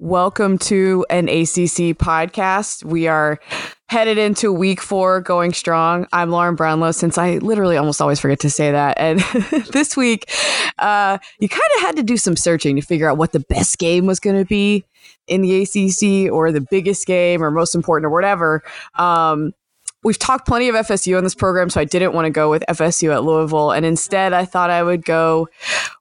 Welcome to an ACC podcast. We are headed into week four going strong. I'm Lauren Brownlow, since I literally almost always forget to say that. And this week, uh, you kind of had to do some searching to figure out what the best game was going to be in the ACC or the biggest game or most important or whatever. Um, we've talked plenty of FSU on this program, so I didn't want to go with FSU at Louisville. And instead, I thought I would go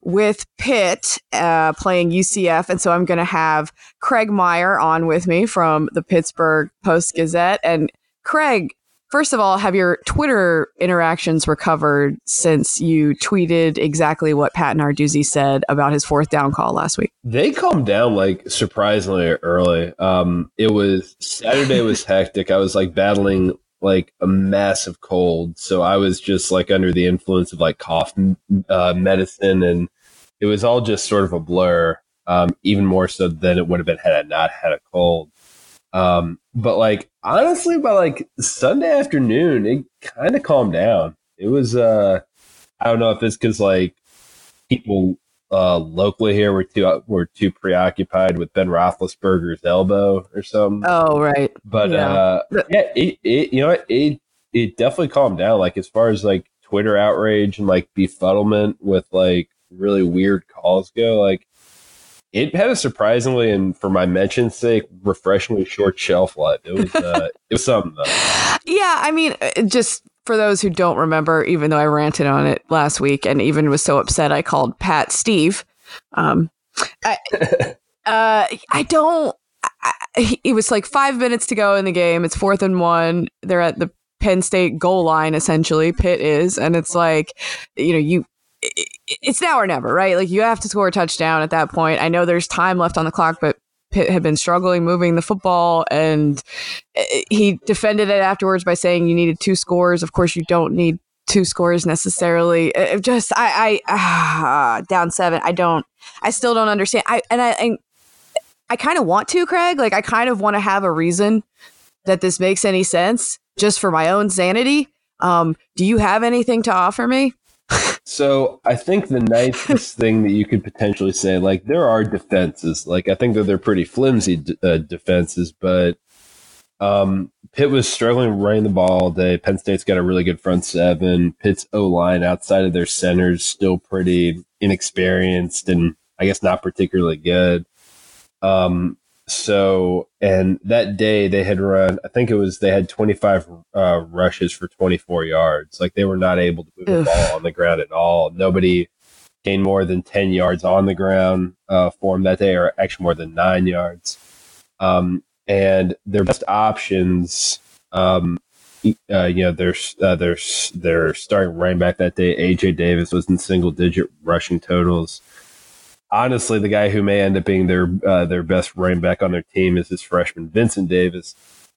with Pitt uh, playing UCF. And so I'm going to have Craig Meyer on with me from the Pittsburgh Post Gazette. And Craig, first of all, have your Twitter interactions recovered since you tweeted exactly what Pat Narduzzi said about his fourth down call last week? They calmed down like surprisingly early. Um, it was Saturday was hectic. I was like battling like a massive cold. So I was just like under the influence of like cough uh, medicine and it was all just sort of a blur, um, even more so than it would have been had I not had a cold. Um, but like honestly, by like Sunday afternoon, it kind of calmed down. It was, uh, I don't know if it's because like people uh, locally here we're too uh, we're too preoccupied with Ben Roethlisberger's elbow or something. Oh, right. But yeah, uh, yeah it, it you know it it definitely calmed down. Like as far as like Twitter outrage and like befuddlement with like really weird calls go, like it had a surprisingly and for my mention's sake, refreshingly short shelf life. It was uh, it was something though. Yeah, I mean, uh, just for those who don't remember, even though I ranted on it last week and even was so upset, I called Pat Steve. Um, I, uh, I don't. I, it was like five minutes to go in the game. It's fourth and one. They're at the Penn State goal line, essentially. Pitt is, and it's like, you know, you. It's now or never, right? Like you have to score a touchdown at that point. I know there's time left on the clock, but Pitt had been struggling moving the football, and eh, he defended it afterwards by saying you needed two scores. Of course, you don't need two scores necessarily. It just I I ah, down seven. I don't. I still don't understand. I and I I, I kind of want to, Craig. Like I kind of want to have a reason that this makes any sense, just for my own sanity. Um, do you have anything to offer me? So I think the nicest thing that you could potentially say, like there are defenses, like I think that they're pretty flimsy d- uh, defenses, but um, Pitt was struggling running the ball all day. Penn State's got a really good front seven. Pitt's O line outside of their centers still pretty inexperienced and I guess not particularly good. Um, so, and that day they had run, I think it was, they had 25 uh, rushes for 24 yards. Like they were not able to move Ugh. the ball on the ground at all. Nobody gained more than 10 yards on the ground uh, for them that day, or actually more than nine yards. Um, and their best options, um, uh, you know, their, uh, their, their starting running back that day, AJ Davis, was in single digit rushing totals honestly, the guy who may end up being their uh, their best running back on their team is his freshman Vincent Davis.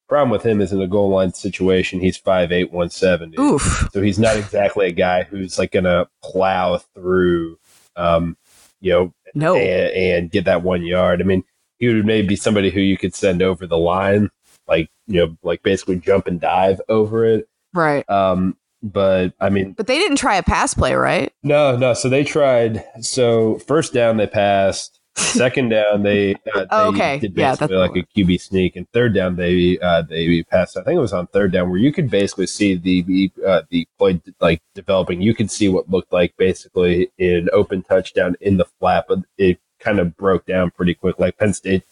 Problem with him is in a goal line situation, he's 5'8", 170. Oof. So he's not exactly a guy who's like going to plow through, um, you know, no. and, and, get that one yard. I mean, he would maybe be somebody who you could send over the line, like, you know, like basically jump and dive over it. Right. Um, but I mean, but they didn't try a pass play, right? No, no. So they tried. So first down they passed. Second down they, uh, oh, they okay. did basically yeah, like a QB sneak, and third down they uh, they passed. I think it was on third down where you could basically see the uh, the play like developing. You could see what looked like basically an open touchdown in the flat, but it kind of broke down pretty quick. Like Penn State,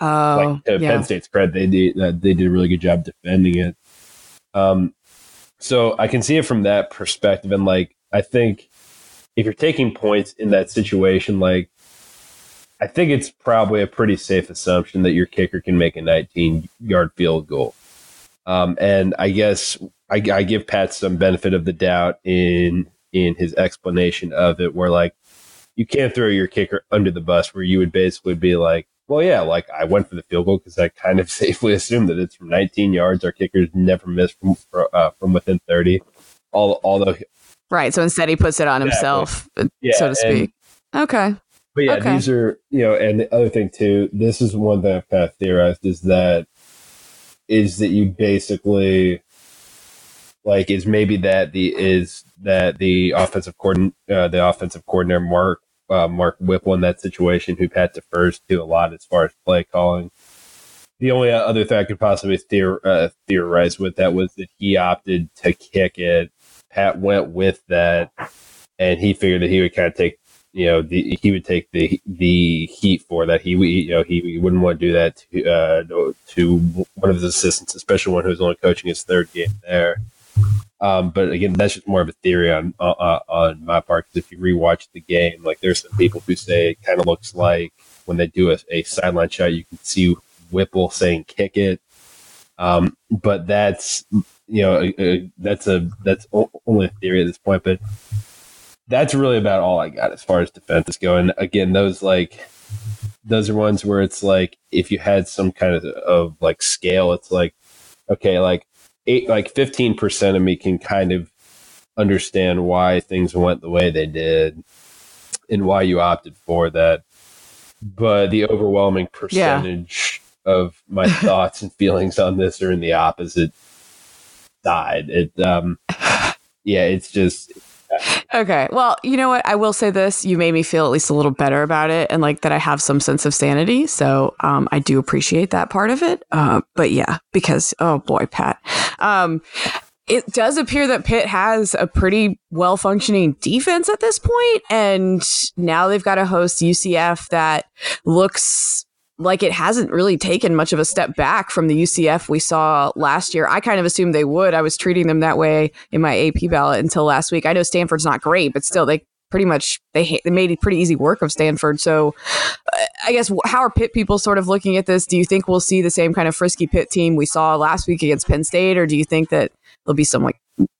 oh, like yeah. Penn State's credit, they did uh, they did a really good job defending it. Um, so I can see it from that perspective. And like, I think if you're taking points in that situation, like, I think it's probably a pretty safe assumption that your kicker can make a 19 yard field goal. Um, and I guess I, I give Pat some benefit of the doubt in in his explanation of it, where like you can't throw your kicker under the bus, where you would basically be like, well, yeah, like I went for the field goal because I kind of safely assume that it's from 19 yards. Our kickers never miss from uh, from within 30. All, although, right. So instead, he puts it on exactly. himself, uh, yeah, so to speak. And, okay. But yeah, okay. these are you know, and the other thing too. This is one thing I've kind of theorized is that is that you basically like is maybe that the is that the offensive coordinator uh, the offensive coordinator Mark uh, Mark Whipple in that situation, who Pat defers to a lot as far as play calling. The only other thing I could possibly theor- uh, theorize with that was that he opted to kick it. Pat went with that, and he figured that he would kind of take, you know, the, he would take the the heat for that. He, you know, he, he wouldn't want to do that to uh, to one of his assistants, especially one who's only coaching his third game there. Um, but again, that's just more of a theory on uh, uh on my part. Because if you rewatch the game, like there's some people who say it kind of looks like when they do a, a sideline shot, you can see Whipple saying "kick it." Um, but that's you know uh, uh that's a that's only a theory at this point. But that's really about all I got as far as defense is going. Again, those like those are ones where it's like if you had some kind of, of like scale, it's like okay, like eight, like 15% of me can kind of understand why things went the way they did and why you opted for that. But the overwhelming percentage yeah. of my thoughts and feelings on this are in the opposite side. It, um, yeah, it's just, okay. Well, you know what? I will say this. You made me feel at least a little better about it and like that I have some sense of sanity. So um, I do appreciate that part of it. Uh, but yeah, because, oh boy, Pat. Um, it does appear that Pitt has a pretty well functioning defense at this point, and now they've got to host UCF that looks like it hasn't really taken much of a step back from the UCF we saw last year. I kind of assumed they would. I was treating them that way in my AP ballot until last week. I know Stanford's not great, but still, they pretty much they they made pretty easy work of Stanford. So, uh, I guess how are Pitt people sort of looking at this? Do you think we'll see the same kind of frisky Pitt team we saw last week against Penn State, or do you think that there'll be some like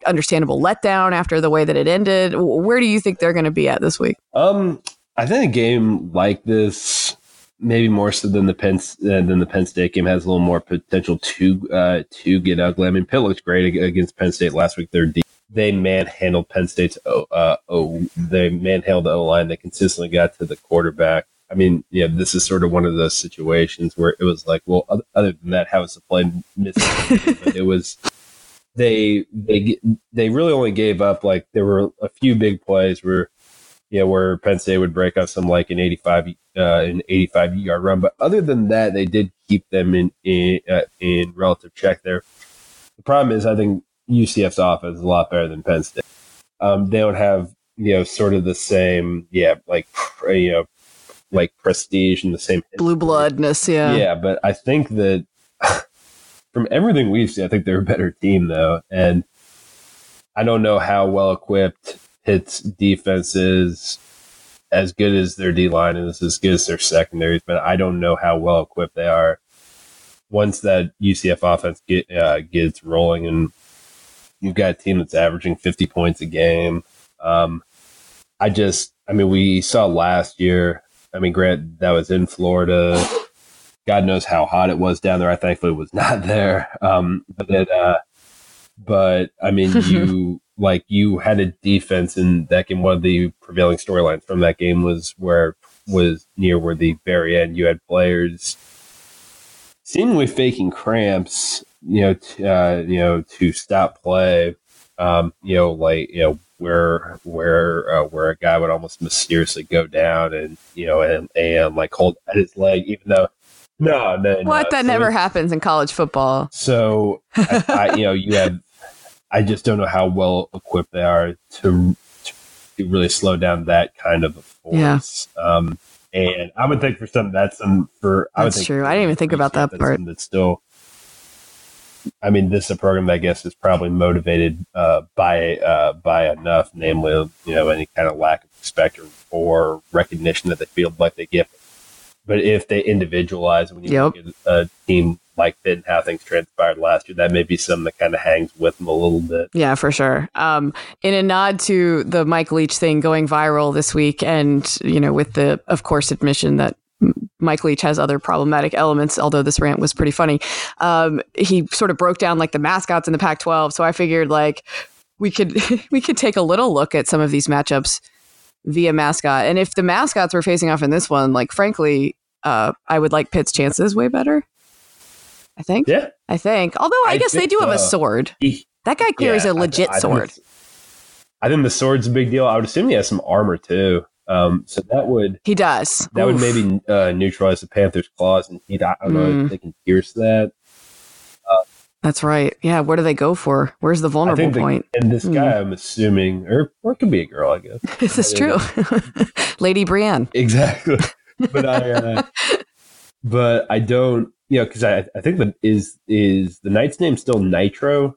understandable letdown after the way that it ended? Where do you think they're going to be at this week? Um, I think a game like this maybe more so than the Penn uh, than the Penn State game has a little more potential to uh, to get ugly. I mean, Pitt looked great against Penn State last week. They're deep. They manhandled Penn State's oh, uh, oh they manhandled the O line. They consistently got to the quarterback. I mean, yeah, this is sort of one of those situations where it was like, well, other, other than that, how was the play missing? it was they they they really only gave up like there were a few big plays where yeah, where Penn State would break off some like an 85, uh, an 85 yard run. But other than that, they did keep them in, in, uh, in relative check there. The problem is, I think UCF's offense is a lot better than Penn State. Um, they don't have, you know, sort of the same, yeah, like, you know, like prestige and the same blue bloodness. Yeah. Yeah. But I think that from everything we've seen, I think they're a better team though. And I don't know how well equipped Pitt's defense is as good as their D line is, as good as their secondaries, but I don't know how well equipped they are once that UCF offense get, uh, gets rolling and you've got a team that's averaging 50 points a game. Um, I just, I mean, we saw last year. I mean, Grant, that was in Florida. God knows how hot it was down there. I thankfully was not there. Um, but it, uh, but I mean, you like you had a defense in that game. One of the prevailing storylines from that game was where was near where the very end you had players seemingly faking cramps, you know, t- uh, you know, to stop play. Um, you know, like you know where where uh, where a guy would almost mysteriously go down and you know and and like hold at his leg, even though no, no, what no. that so never happens in college football. So I, I, you know, you had I just don't know how well equipped they are to, to really slow down that kind of a force. Yeah. Um, and I would think for some that's some for I that's true. I didn't even think about that part. That's still. I mean, this is a program that I guess is probably motivated uh, by uh, by enough, namely, you know, any kind of lack of respect or, or recognition that they feel like they get. But if they individualize, when you yep. look at a team like and how things transpired last year. That may be something that kind of hangs with them a little bit. Yeah, for sure. Um, in a nod to the Mike Leach thing going viral this week, and you know, with the of course admission that Mike Leach has other problematic elements, although this rant was pretty funny. Um, he sort of broke down like the mascots in the Pac-12, so I figured like we could we could take a little look at some of these matchups via mascot, and if the mascots were facing off in this one, like frankly, uh, I would like Pitt's chances way better. I think. Yeah. I think. Although I, I guess they do have a sword. He, that guy carries yeah, a legit I, I sword. I think the sword's a big deal. I would assume he has some armor too. Um, so that would he does that Oof. would maybe uh, neutralize the Panthers' claws, and he, I don't know Mm. if they can pierce that. That's right. Yeah. Where do they go for? Where's the vulnerable the- point? and this Mm. guy, I'm assuming, or or it could be a girl, I guess. this is true. Lady Brienne. Exactly. But I, uh, but I don't, you know, because I, I think that is is the knight's name still Knightro.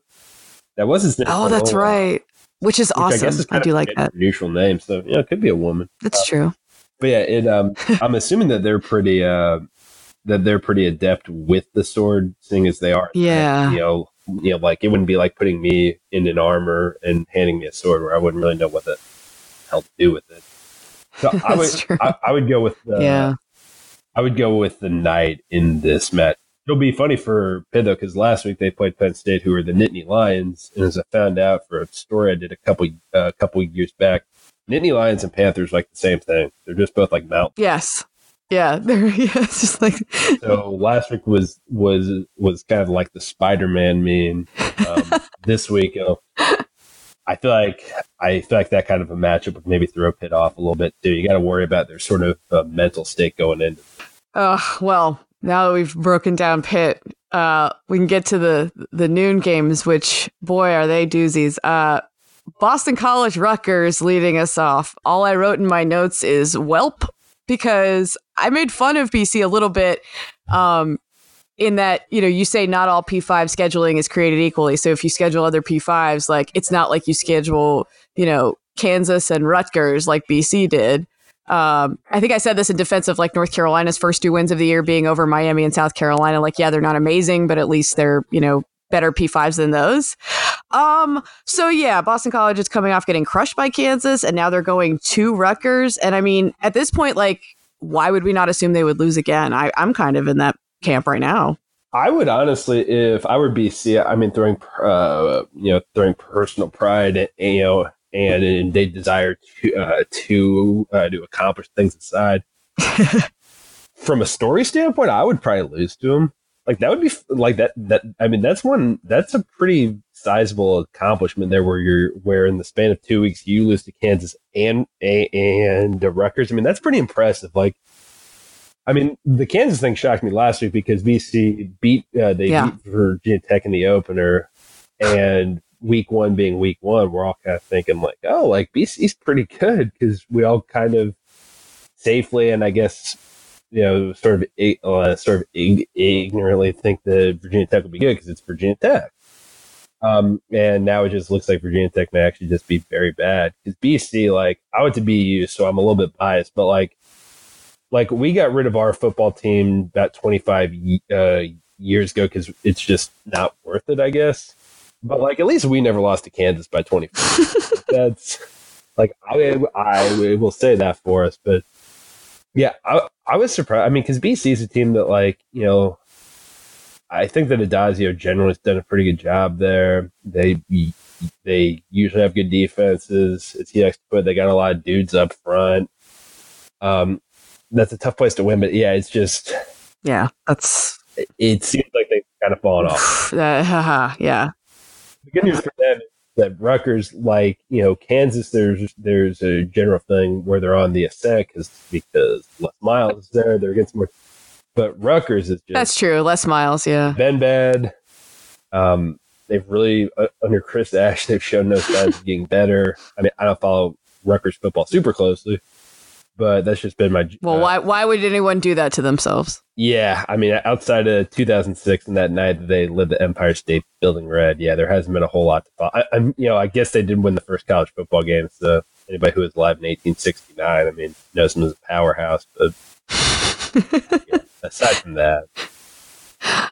That was his name. Oh, that's right. Which is which I, awesome. is I, do like that. neutral name. So yeah, it could be a woman. That's true. But yeah, it. Um, I'm assuming that they're pretty. Uh, that they're pretty adept with the sword, seeing as they are. Yeah. You know, you know, like it wouldn't be like putting me in an armor and handing me a sword where I wouldn't really know what the hell to do with it. So I would, I, I would go with the. yeah. I would go with the knight in this match. It'll be funny for Pitt though, because last week they played Penn State, who were the Nittany Lions, and as I found out for a story I did a couple uh, couple years back, Nittany Lions and Panthers like the same thing. They're just both like mountains. Yes. Yeah. They're, yeah. It's just like So last week was was was kind of like the Spider Man meme. Um, this week, you know, I feel like I feel like that kind of a matchup would maybe throw Pitt off a little bit too. You got to worry about their sort of uh, mental state going in. Uh, well, now that we've broken down Pitt, uh, we can get to the the noon games, which boy are they doozies. Uh, Boston College Rutgers leading us off. All I wrote in my notes is "Welp" because I made fun of BC a little bit. Um, in that you know you say not all P5 scheduling is created equally. So if you schedule other P5s, like it's not like you schedule you know Kansas and Rutgers like BC did. Um, I think I said this in defense of like North Carolina's first two wins of the year being over Miami and South Carolina. Like, yeah, they're not amazing, but at least they're, you know, better P5s than those. Um, so yeah, Boston College is coming off getting crushed by Kansas and now they're going to Rutgers. And I mean, at this point, like, why would we not assume they would lose again? I, I'm kind of in that camp right now. I would honestly, if I were BC, I mean, throwing, uh, you know, throwing personal pride, and, you know, and, and they desire to uh, to uh, to accomplish things aside. From a story standpoint, I would probably lose to them. Like that would be like that. That I mean, that's one. That's a pretty sizable accomplishment there, where you're where in the span of two weeks you lose to Kansas and and uh, Rutgers. I mean, that's pretty impressive. Like. I mean, the Kansas thing shocked me last week because BC beat uh, they Yeah. beat Virginia Tech in the opener, and week one being week one, we're all kind of thinking like, oh, like BC's pretty good because we all kind of safely and I guess you know sort of uh, sort of ignorantly think that Virginia Tech will be good because it's Virginia Tech. Um, and now it just looks like Virginia Tech may actually just be very bad because BC, like, I went to BU, so I'm a little bit biased, but like, like we got rid of our football team about 25 uh, years ago because it's just not worth it, I guess. But like, at least we never lost to Kansas by 25. That's like I, I will say that for us, but yeah, I, I was surprised. I mean, because BC is a team that like you know, I think that Addazio generally has done a pretty good job there. They they usually have good defenses. It's he likes to put. They got a lot of dudes up front. Um, that's a tough place to win, but yeah, it's just Yeah, that's it, it seems like they've kind of fallen off. uh, yeah. The good news for them is that Rutgers, like you know, Kansas, there's there's a general thing where they're on the ascent because because Les Miles is there, they're against more. But Rutgers is just That's true. Less miles, yeah. been bad. Um, they've really uh, under Chris Ash, they've shown no signs of getting better. I mean, I don't follow Rutgers football super closely, but that's just been my Well, uh, why why would anyone do that to themselves? yeah, I mean, outside of 2006 and that night that they lit the Empire State Building red, yeah, there hasn't been a whole lot to follow. I, I'm, you know, I guess they did win the first college football game. So anybody who was alive in 1869, I mean, knows them as a powerhouse. But yeah, aside from that,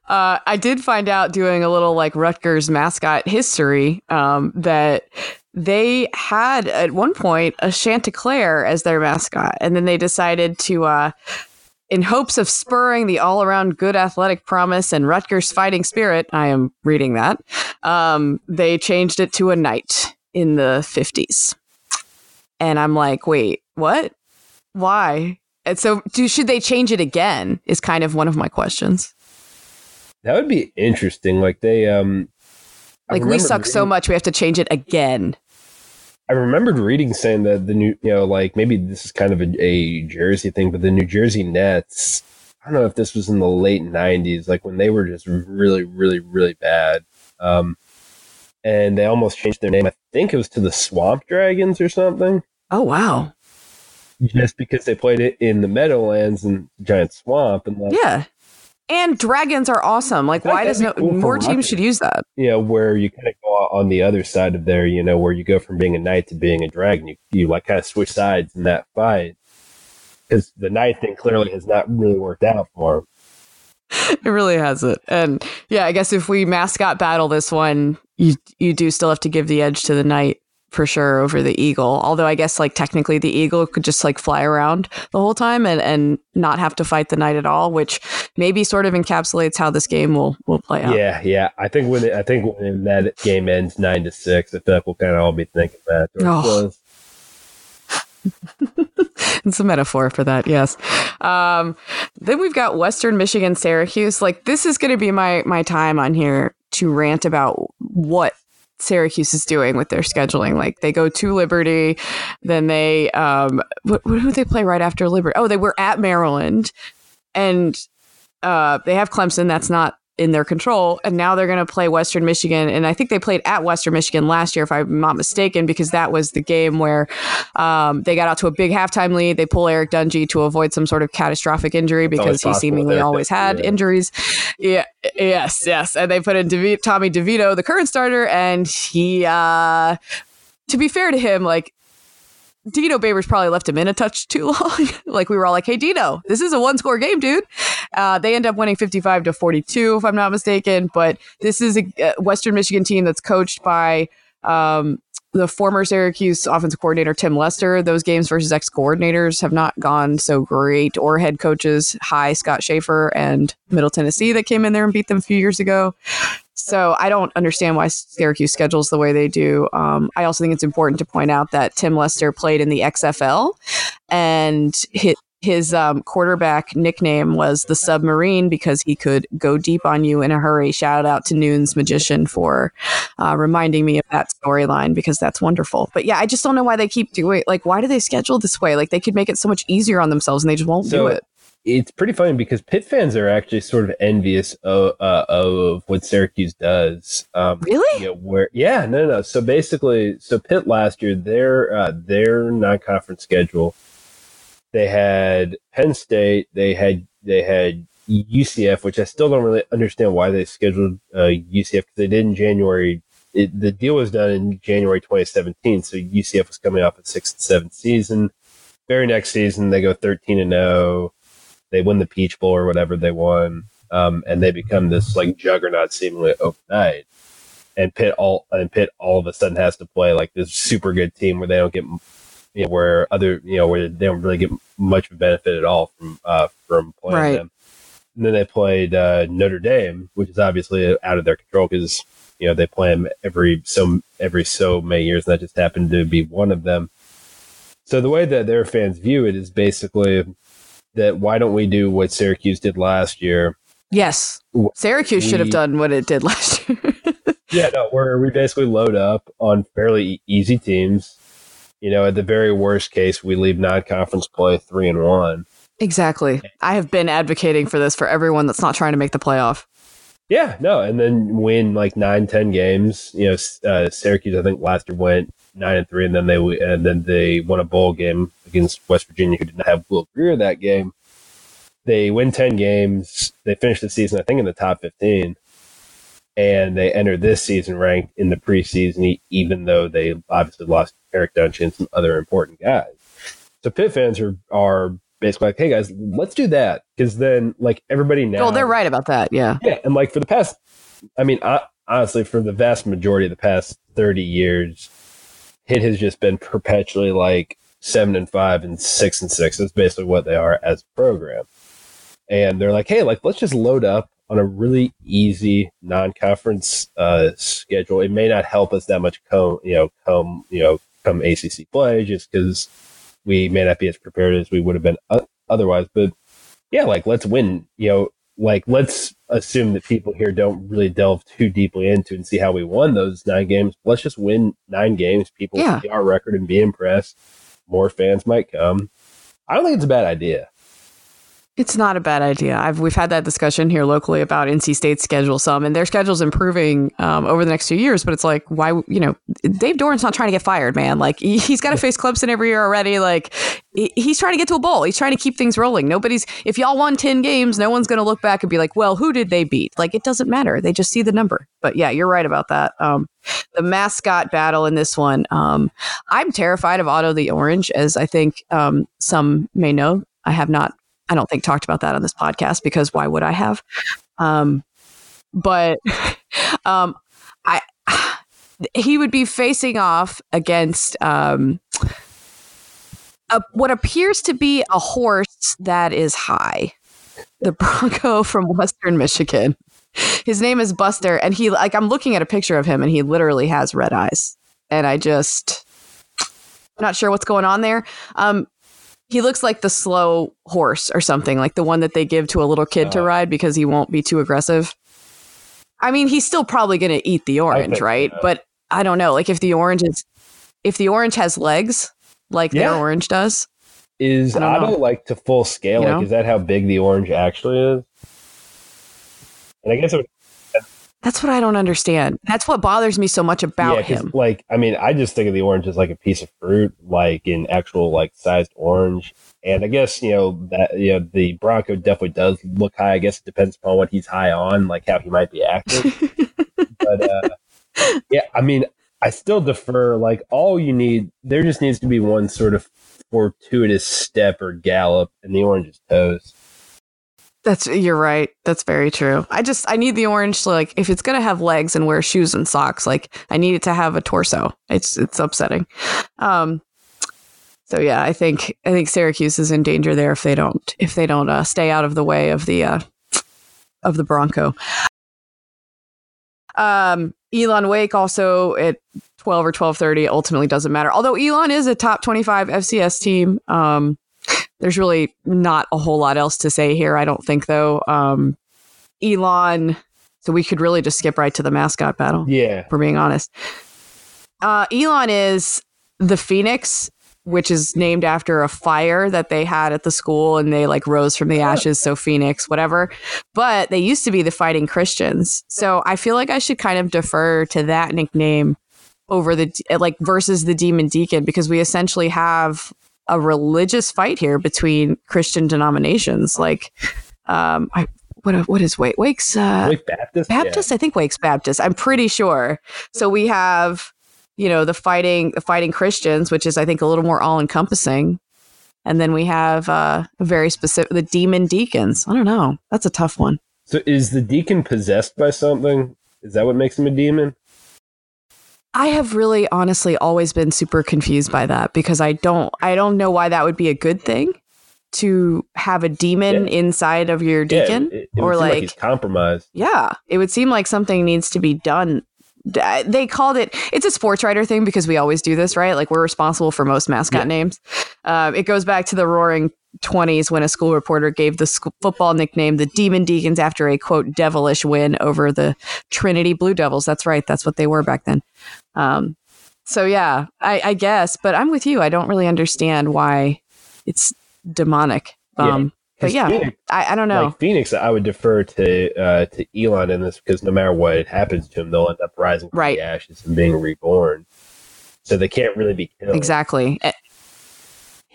Uh, I did find out doing a little like Rutgers mascot history um, that they had at one point a Chanticleer as their mascot, and then they decided to, uh, in hopes of spurring the all-around good athletic promise and Rutgers fighting spirit. I am reading that. Um, they changed it to a knight in the fifties, and I'm like, wait, what? Why? And so, do, should they change it again? Is kind of one of my questions. that would be interesting. Like they, um, Like we suck so much, we have to change it again. I remembered reading saying that the new, you know, like maybe this is kind of a, a Jersey thing, but the New Jersey Nets. I don't know if this was in the late '90s, like when they were just really, really, really bad. Um, and they almost changed their name. I think it was to the Swamp Dragons or something. Oh wow! Just because they played it in the Meadowlands and Giant Swamp, and like, yeah, and dragons are awesome. Like, why does no cool more teams should use that? Yeah, where you kind of go on the other side of there, you know, where you go from being a knight to being a dragon. You, you like kind of switch sides in that fight because the knight thing clearly has not really worked out for him. It really hasn't. And yeah, I guess if we mascot battle this one, you you do still have to give the edge to the knight for sure over the eagle. Although I guess like technically the eagle could just like fly around the whole time and, and not have to fight the knight at all, which maybe sort of encapsulates how this game will will play out. Yeah, yeah. I think when it, I think when that game ends nine to six, I feel like we'll kind of all be thinking that. Oh. it's a metaphor for that, yes. Um, then we've got Western Michigan, Syracuse. Like this is going to be my my time on here to rant about what Syracuse is doing with their scheduling. Like they go to Liberty, then they um what, what do they play right after Liberty? Oh, they were at Maryland, and uh they have Clemson. That's not in their control. And now they're going to play Western Michigan. And I think they played at Western Michigan last year, if I'm not mistaken, because that was the game where um, they got out to a big halftime lead. They pull Eric Dungey to avoid some sort of catastrophic injury because he seemingly always had yeah. injuries. Yeah, yes, yes. And they put in DeV- Tommy DeVito, the current starter, and he, uh, to be fair to him, like Dino Babers probably left him in a touch too long. like we were all like, "Hey, Dino, this is a one-score game, dude." Uh, they end up winning 55 to 42, if I'm not mistaken. But this is a Western Michigan team that's coached by um, the former Syracuse offensive coordinator Tim Lester. Those games versus ex coordinators have not gone so great, or head coaches, hi Scott Shafer and Middle Tennessee that came in there and beat them a few years ago. So I don't understand why Syracuse schedules the way they do. Um, I also think it's important to point out that Tim Lester played in the XFL and hit his um, quarterback nickname was the submarine because he could go deep on you in a hurry. Shout out to Noon's magician for uh, reminding me of that storyline because that's wonderful. But yeah, I just don't know why they keep doing like why do they schedule this way? Like they could make it so much easier on themselves and they just won't so, do it it's pretty funny because Pitt fans are actually sort of envious of, uh, of what Syracuse does. Um, really? You know, where? Yeah, no, no. So basically, so Pitt last year, their uh, their non-conference schedule, they had Penn State, they had they had UCF, which I still don't really understand why they scheduled uh, UCF because they did in January. It, the deal was done in January 2017, so UCF was coming off a six and seven season. Very next season, they go 13 and 0 they win the Peach Bowl or whatever they won, um, and they become this like juggernaut seemingly overnight. And Pitt all and Pitt all of a sudden has to play like this super good team where they don't get you know where other you know where they don't really get much benefit at all from uh, from playing right. them. And then they played uh, Notre Dame, which is obviously out of their control because you know they play them every so every so many years, and that just happened to be one of them. So the way that their fans view it is basically that why don't we do what Syracuse did last year? Yes. Syracuse we, should have done what it did last year. yeah, no, where we basically load up on fairly easy teams. You know, at the very worst case, we leave non conference play three and one. Exactly. I have been advocating for this for everyone that's not trying to make the playoff. Yeah, no, and then win like nine, ten games. You know, uh, Syracuse, I think last year went nine and three, and then they and then they won a bowl game against West Virginia, who did not have Will Grier that game. They win ten games. They finish the season, I think, in the top fifteen, and they enter this season ranked in the preseason, even though they obviously lost Eric Dungey and some other important guys. So Pitt fans are are basically like, hey guys, let's do that because then like everybody now. Oh, they're right about that. Yeah. Yeah, and like for the past, I mean, I, honestly, for the vast majority of the past thirty years, it has just been perpetually like seven and five and six and six. That's basically what they are as a program. And they're like, hey, like let's just load up on a really easy non-conference uh, schedule. It may not help us that much come, you know, come, you know, come ACC play, just because we may not be as prepared as we would have been otherwise. But yeah, like let's win. You know, like let's assume that people here don't really delve too deeply into and see how we won those nine games. Let's just win nine games. People Yeah. see our record and be impressed. More fans might come. I don't think it's a bad idea. It's not a bad idea. I've we've had that discussion here locally about NC State's schedule some, and their schedule's improving um, over the next two years. But it's like, why? You know, Dave Doeren's not trying to get fired, man. Like he, he's got to face Clemson every year already. Like he's trying to get to a bowl. He's trying to keep things rolling. Nobody's if y'all won ten games, no one's going to look back and be like, well, who did they beat? Like it doesn't matter. They just see the number. But yeah, you're right about that. Um, the mascot battle in this one. Um, I'm terrified of Otto the Orange, as I think um, some may know. I have not I don't think talked about that on this podcast because why would I have? Um, but um, I he would be facing off against um, a, what appears to be a horse that is high, the Bronco from Western Michigan. His name is Buster, and he like I'm looking at a picture of him, and he literally has red eyes, and I just I'm not sure what's going on there. Um, he looks like the slow horse or something, like the one that they give to a little kid to Uh. ride because he won't be too aggressive. I mean, he's still probably going to eat the orange, right? so. But I don't know. Like if the orange is, if the orange has legs, like their orange does. Is I don't Otto like to full scale? You like, know? is that how big the orange actually is? And I guess it would That's what I don't understand. That's what bothers me so much about yeah, him. Like, I mean, I just think of the orange as like a piece of fruit, like an actual like sized orange. And I guess you know that you know the Bronco definitely does look high. I guess it depends upon what he's high on, like how he might be active. but uh, yeah, I mean, I still defer. Like, all you need, there just needs to be one sort of fortuitous step or gallop, and the orange is toast. That's you're right. That's very true. I just I need the orange to like if it's gonna have legs and wear shoes and socks, like I need it to have a torso. It's it's upsetting. Um so yeah, I think I think Syracuse is in danger there if they don't if they don't uh, stay out of the way of the uh, of the Bronco. Um Elon Wake also at 12 or 12:30 ultimately doesn't matter. Although Elon is a top 25 FCS team. Um there's really not a whole lot else to say here, I don't think, though. Um, Elon, so we could really just skip right to the mascot battle, Yeah, we're being honest. Uh, Elon is the Phoenix, which is named after a fire that they had at the school and they like rose from the ashes. So Phoenix, whatever. But they used to be the Fighting Christians. So I feel like I should kind of defer to that nickname over the like versus the Demon Deacon because we essentially have a religious fight here between Christian denominations. Like, um, I, what what is Wake Wake's uh, Wake Baptist. Yeah. Baptist? I think Wake's Baptist. I'm pretty sure. So we have, you know, the fighting the fighting Christians, which is I think a little more all encompassing. And then we have uh, a very specific the demon deacons. I don't know. That's a tough one. So is the deacon possessed by something? Is that what makes him a demon? I have really honestly always been super confused by that because I don't I don't know why that would be a good thing to have a demon Yeah. inside of your Yeah, deacon it, it or like he's compromised. Yeah, it would seem like something needs to be done. They called it. It's a sports writer thing because we always do this, right? Like we're responsible for most mascot Yeah. names. Um, it goes back to the Roaring Twenties when a school reporter gave the sc- football nickname the Demon Deacons after a quote devilish win over the Trinity Blue Devils. That's right. That's what they were back then. Um, so yeah, I, I guess, but I'm with you. I don't really understand why it's demonic. Yeah. Um, but 'Cause yeah, Phoenix, I, I don't know. like Phoenix, I would defer to uh, to Elon in this because no matter what happens to him, they'll end up rising from Right. the ashes and being reborn. So they can't really be killed. Exactly.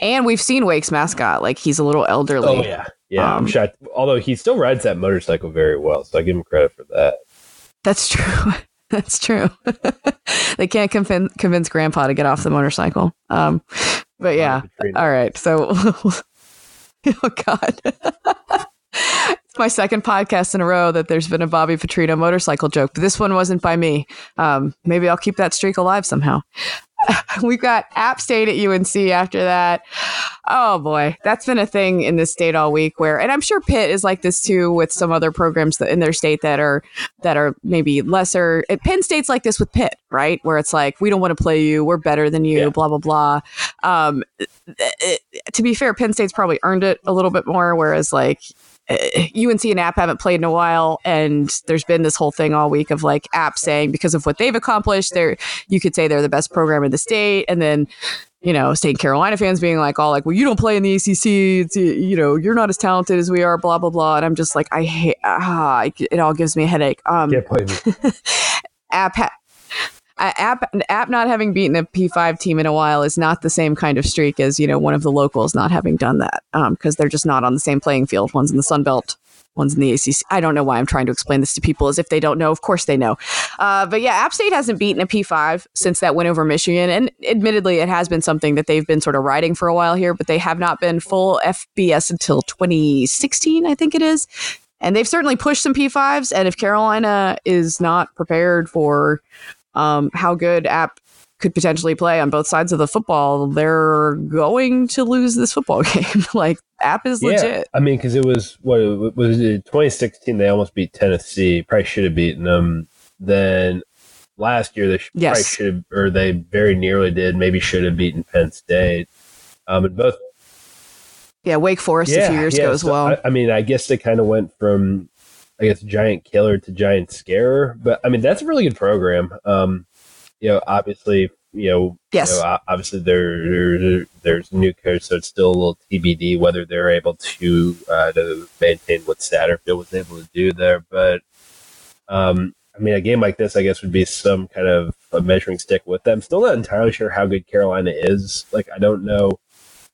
And we've seen Wake's mascot. Like he's a little elderly. Oh yeah, yeah. Um, I'm shocked. Although he still rides that motorcycle very well, so I give him credit for that. That's true. That's true. they can't convince convince Grandpa to get off the motorcycle. Um, but yeah. All right. So, oh God. it's my second podcast in a row that there's been a Bobby Petrino motorcycle joke, but this one wasn't by me. Um, maybe I'll keep that streak alive somehow. We've got App State at UNC after that. Oh boy, that's been a thing in this state all week. Where, and I'm sure Pitt is like this too with some other programs that in their state that are that are maybe lesser. Penn State's like this with Pitt, right? Where it's like we don't want to play you, we're better than you, Yeah. blah blah blah. Um, it- to be fair, Penn State's probably earned it a little bit more, whereas like UNC and App haven't played in a while, and there's been this whole thing all week of like App saying because of what they've accomplished, they're you could say they're the best program in the state, and then you know, State Carolina fans being like, all like, well, you don't play in the ACC. It's, you know, you're not as talented as we are, blah, blah, blah. And I'm just like, I hate, ah, it all gives me a headache. Um, Can't play me. app, ha- app, app not having beaten a P5 team in a while is not the same kind of streak as, you know, one of the locals not having done that. Um, cause they're just not on the same playing field. One's in the Sun Belt one's in the ACC. I don't know why I'm trying to explain this to people as if they don't know. Of course they know. Uh, but yeah, App State hasn't beaten a P5 since that win over Michigan. And admittedly, it has been something that they've been sort of riding for a while here, but they have not been full FBS until 2016, I think it is. And they've certainly pushed some P5s. And if Carolina is not prepared for um, how good App could potentially play on both sides of the football, they're going to lose this football game. like app is legit. I mean, because it was what it was it 2016. They almost beat Tennessee. Probably should have beaten them. Then last year they should, yes. probably should have, or they very nearly did. Maybe should have beaten Penn State. Um, and both. Yeah, Wake Forest yeah, a few years yeah, ago as so well. I, I mean, I guess they kind of went from, I guess, giant killer to giant scarer. But I mean, that's a really good program. Um, you know, obviously, you know, yes. You know, obviously there, there, there's new coach, so it's still a little TBD whether they're able to uh, to maintain what Satterfield was able to do there. But um, I mean, a game like this, I guess, would be some kind of a measuring stick with them. Still not entirely sure how good Carolina is. Like, I don't know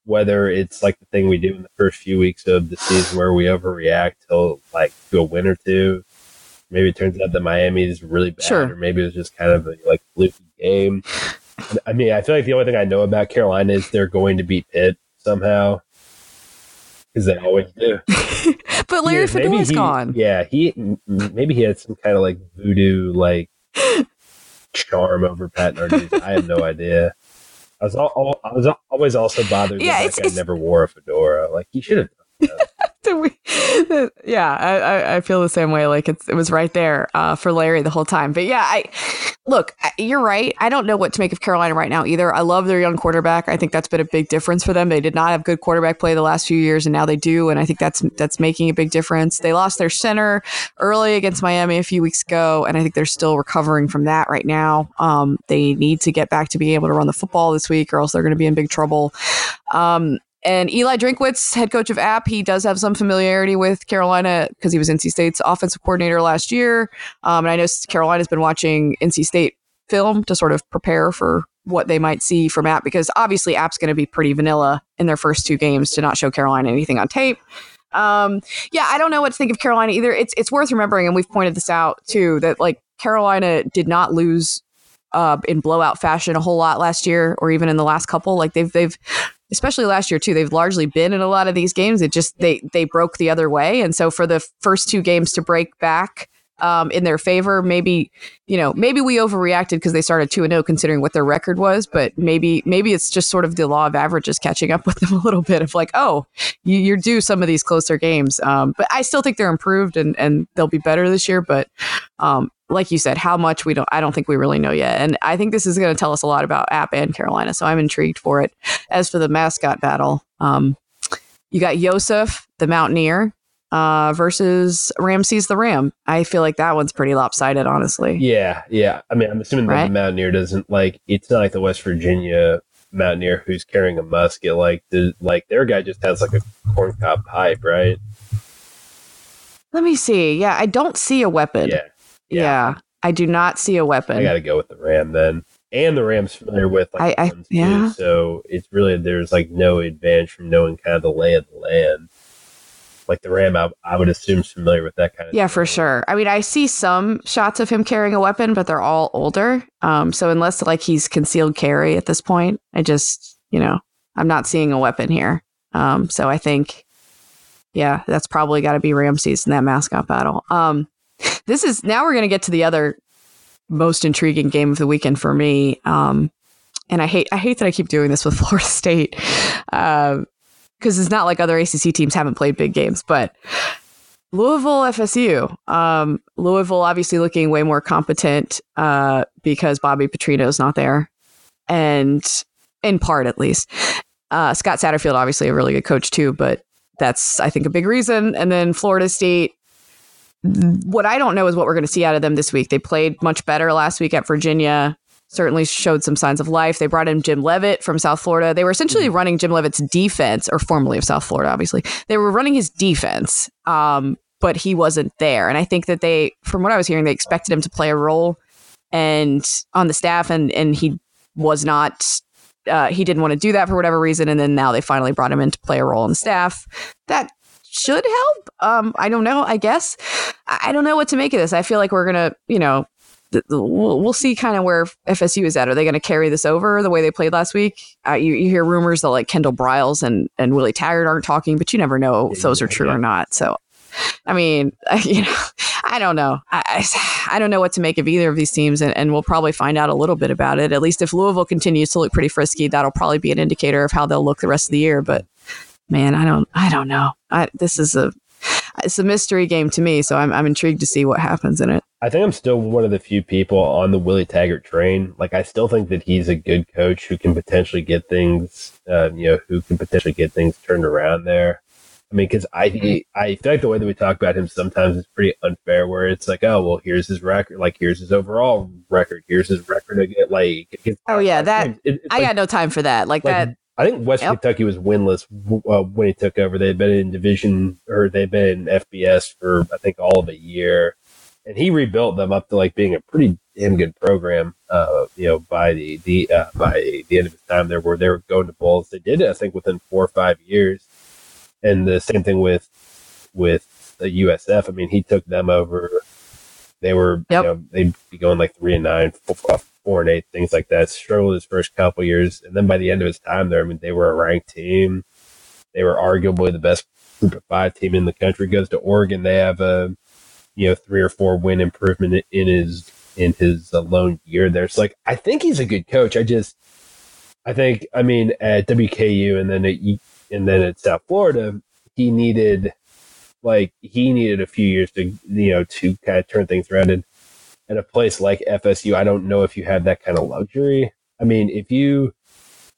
whether it's like the thing we do in the first few weeks of the season where we overreact to like to a win or two maybe it turns out that Miami is really bad, sure. or maybe it was just kind of a like fluky game. I mean, I feel like the only thing I know about Carolina is they're going to beat Pitt somehow because they always do. but Larry Fedora's gone. Yeah, he maybe he had some kind of like voodoo like charm over Pat Narduzzi. I have no idea. I was all, I was always also bothered yeah, that, that guy never wore a fedora. Like he should have yeah, I, I feel the same way. Like it's, it was right there uh, for Larry the whole time. But yeah, I look, you're right. I don't know what to make of Carolina right now either. I love their young quarterback. I think that's been a big difference for them. They did not have good quarterback play the last few years, and now they do. And I think that's that's making a big difference. They lost their center early against Miami a few weeks ago, and I think they're still recovering from that right now. Um, they need to get back to being able to run the football this week, or else they're going to be in big trouble. Um, and Eli Drinkwitz, head coach of App, he does have some familiarity with Carolina because he was NC State's offensive coordinator last year. Um, and I know Carolina's been watching NC State film to sort of prepare for what they might see from App because obviously App's going to be pretty vanilla in their first two games to not show Carolina anything on tape. Um, yeah, I don't know what to think of Carolina either. It's it's worth remembering, and we've pointed this out too, that like Carolina did not lose uh, in blowout fashion a whole lot last year, or even in the last couple. Like they've they've especially last year too they've largely been in a lot of these games. It just they they broke the other way. And so for the first two games to break back um, in their favor maybe you know maybe we overreacted because they started 2 and 0 considering what their record was but maybe maybe it's just sort of the law of averages catching up with them a little bit of like oh you, you're due some of these closer games. Um, but i still think they're improved and and they'll be better this year but um, like you said, how much we don't, I don't think we really know yet. And I think this is going to tell us a lot about App and Carolina. So I'm intrigued for it. As for the mascot battle, um, you got Yosef, the Mountaineer, uh, versus Ramses the Ram. I feel like that one's pretty lopsided, honestly. Yeah, yeah. I mean, I'm assuming right? the Mountaineer doesn't like. It's not like the West Virginia Mountaineer who's carrying a musket. Like the like their guy just has like a corncob pipe, right? Let me see. Yeah, I don't see a weapon. Yeah. Yeah. yeah. I do not see a weapon. I got to go with the Ram then. And the Ram's familiar with like I, I yeah. Too, so it's really there's like no advantage from knowing kind of the lay of the land. Like the Ram, I, I would assume is familiar with that kind of. Yeah, thing. for sure. I mean, I see some shots of him carrying a weapon, but they're all older. Um, so unless like he's concealed carry at this point, I just you know I'm not seeing a weapon here. Um, so I think, yeah, that's probably got to be Ramses in that mascot battle. Um, this is now we're going to get to the other most intriguing game of the weekend for me. Um, and I hate I hate that I keep doing this with Florida State because uh, it's not like other ACC teams haven't played big games, but Louisville FSU. Um, Louisville obviously looking way more competent uh, because Bobby Petrino's not there, and in part at least. Uh, Scott Satterfield obviously a really good coach too, but that's I think a big reason. And then Florida State. What I don't know is what we're going to see out of them this week. They played much better last week at Virginia certainly showed some signs of life. They brought in Jim Leavitt from South Florida. They were essentially mm-hmm. running Jim Leavitt's defense, or formerly of South Florida, obviously. They were running his defense, um, but he wasn't there. And I think that they, from what I was hearing, they expected him to play a role and on the staff, and and he was not. Uh, he didn't want to do that for whatever reason, and then now they finally brought him in to play a role on the staff. That should help. Um, I don't know. I guess I don't know what to make of this. I feel like we're gonna, you know, we'll, we'll see kind of where FSU is at. Are they going to carry this over the way they played last week? Uh, you, you hear rumors that like Kendall Briles and, and Willie Taggart aren't talking, but you never know if those are true yeah. or not. So, I mean, you know, I don't know. I, I, I, don't know what to make of either of these teams, and, and we'll probably find out a little bit about it. At least if Louisville continues to look pretty frisky, that'll probably be an indicator of how they'll look the rest of the year. But man, I don't, I don't know. I, this is a, it's a mystery game to me, so I'm, I'm intrigued to see what happens in it. I think I'm still one of the few people on the Willie Taggart train. Like, I still think that he's a good coach who can potentially get things, uh, you know, who can potentially get things turned around there. I mean, because I I feel like the way that we talk about him sometimes is pretty unfair. Where it's like, oh well, here's his record, like here's his overall record, here's his record against like. Oh yeah, that it, I like, got no time for that. Like, like that. I think West yep. Kentucky was winless uh, when he took over. They'd been in division or they'd been in FBS for I think all of a year and he rebuilt them up to like being a pretty damn good program. Uh, you know, by the the uh, by the end of his time there, where they were going to bowls, they did it I think within four or five years. And the same thing with with the USF. I mean, he took them over. They were, yep. you know, they'd be going like three and nine, four, four and eight, things like that. Struggled his first couple years, and then by the end of his time there, I mean, they were a ranked team. They were arguably the best group of five team in the country. Goes to Oregon, they have a you know three or four win improvement in his in his lone year there. It's like I think he's a good coach. I just I think I mean at WKU and then at and then at South Florida he needed like he needed a few years to you know to kind of turn things around and at a place like FSU I don't know if you have that kind of luxury. I mean if you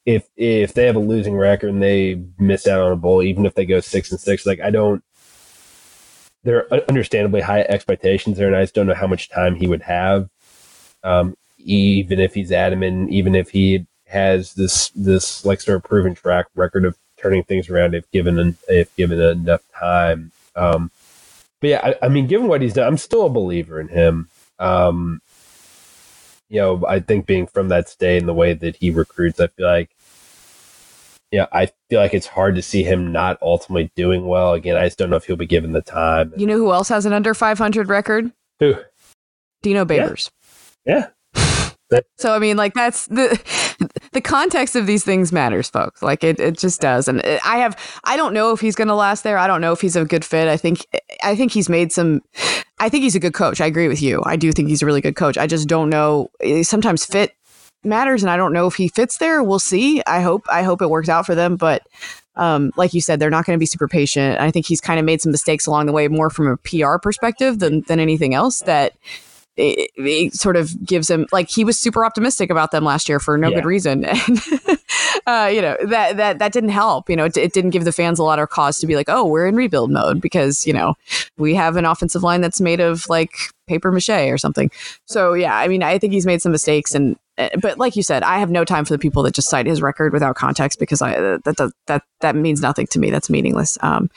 if if they have a losing record and they miss out on a bowl even if they go 6 and 6 like I don't there are understandably high expectations there, and I just don't know how much time he would have. Um, even if he's adamant, even if he has this this like sort of proven track record of turning things around if given if given enough time. Um, but yeah, I, I, mean, given what he's done, I'm still a believer in him. Um, you know, I think being from that state and the way that he recruits, I feel like yeah, I feel like it's hard to see him not ultimately doing well. Again, I just don't know if he'll be given the time. You know who else has an under 500 record? Who? Dino Babers. Yeah. yeah. so I mean, like that's the the context of these things matters, folks. Like it, it just does. And I have, I don't know if he's going to last there. I don't know if he's a good fit. I think, I think he's made some. I think he's a good coach. I agree with you. I do think he's a really good coach. I just don't know. Sometimes fit matters and I don't know if he fits there. We'll see. I hope I hope it works out for them, but um, like you said, they're not going to be super patient. I think he's kind of made some mistakes along the way, more from a PR perspective than than anything else. That it, it, sort of gives him like he was super optimistic about them last year for no yeah. good reason, and uh, you know that that that didn't help. You know, it, it, didn't give the fans a lot of cause to be like, oh, we're in rebuild mode because you know we have an offensive line that's made of like paper mache or something. So yeah, I mean, I think he's made some mistakes, and uh, but like you said, I have no time for the people that just cite his record without context because I that that that that means nothing to me. That's meaningless. Um,